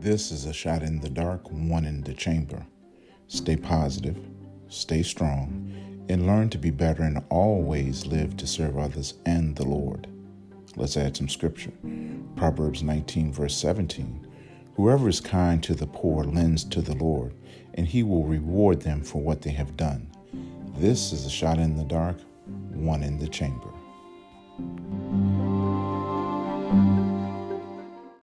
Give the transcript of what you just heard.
This is a shot in the dark, one in the chamber. Stay positive, stay strong, and learn to be better and always live to serve others and the Lord. Let's add some scripture. Proverbs 19, verse 17. Whoever is kind to the poor lends to the Lord, and he will reward them for what they have done. This is a shot in the dark, one in the chamber.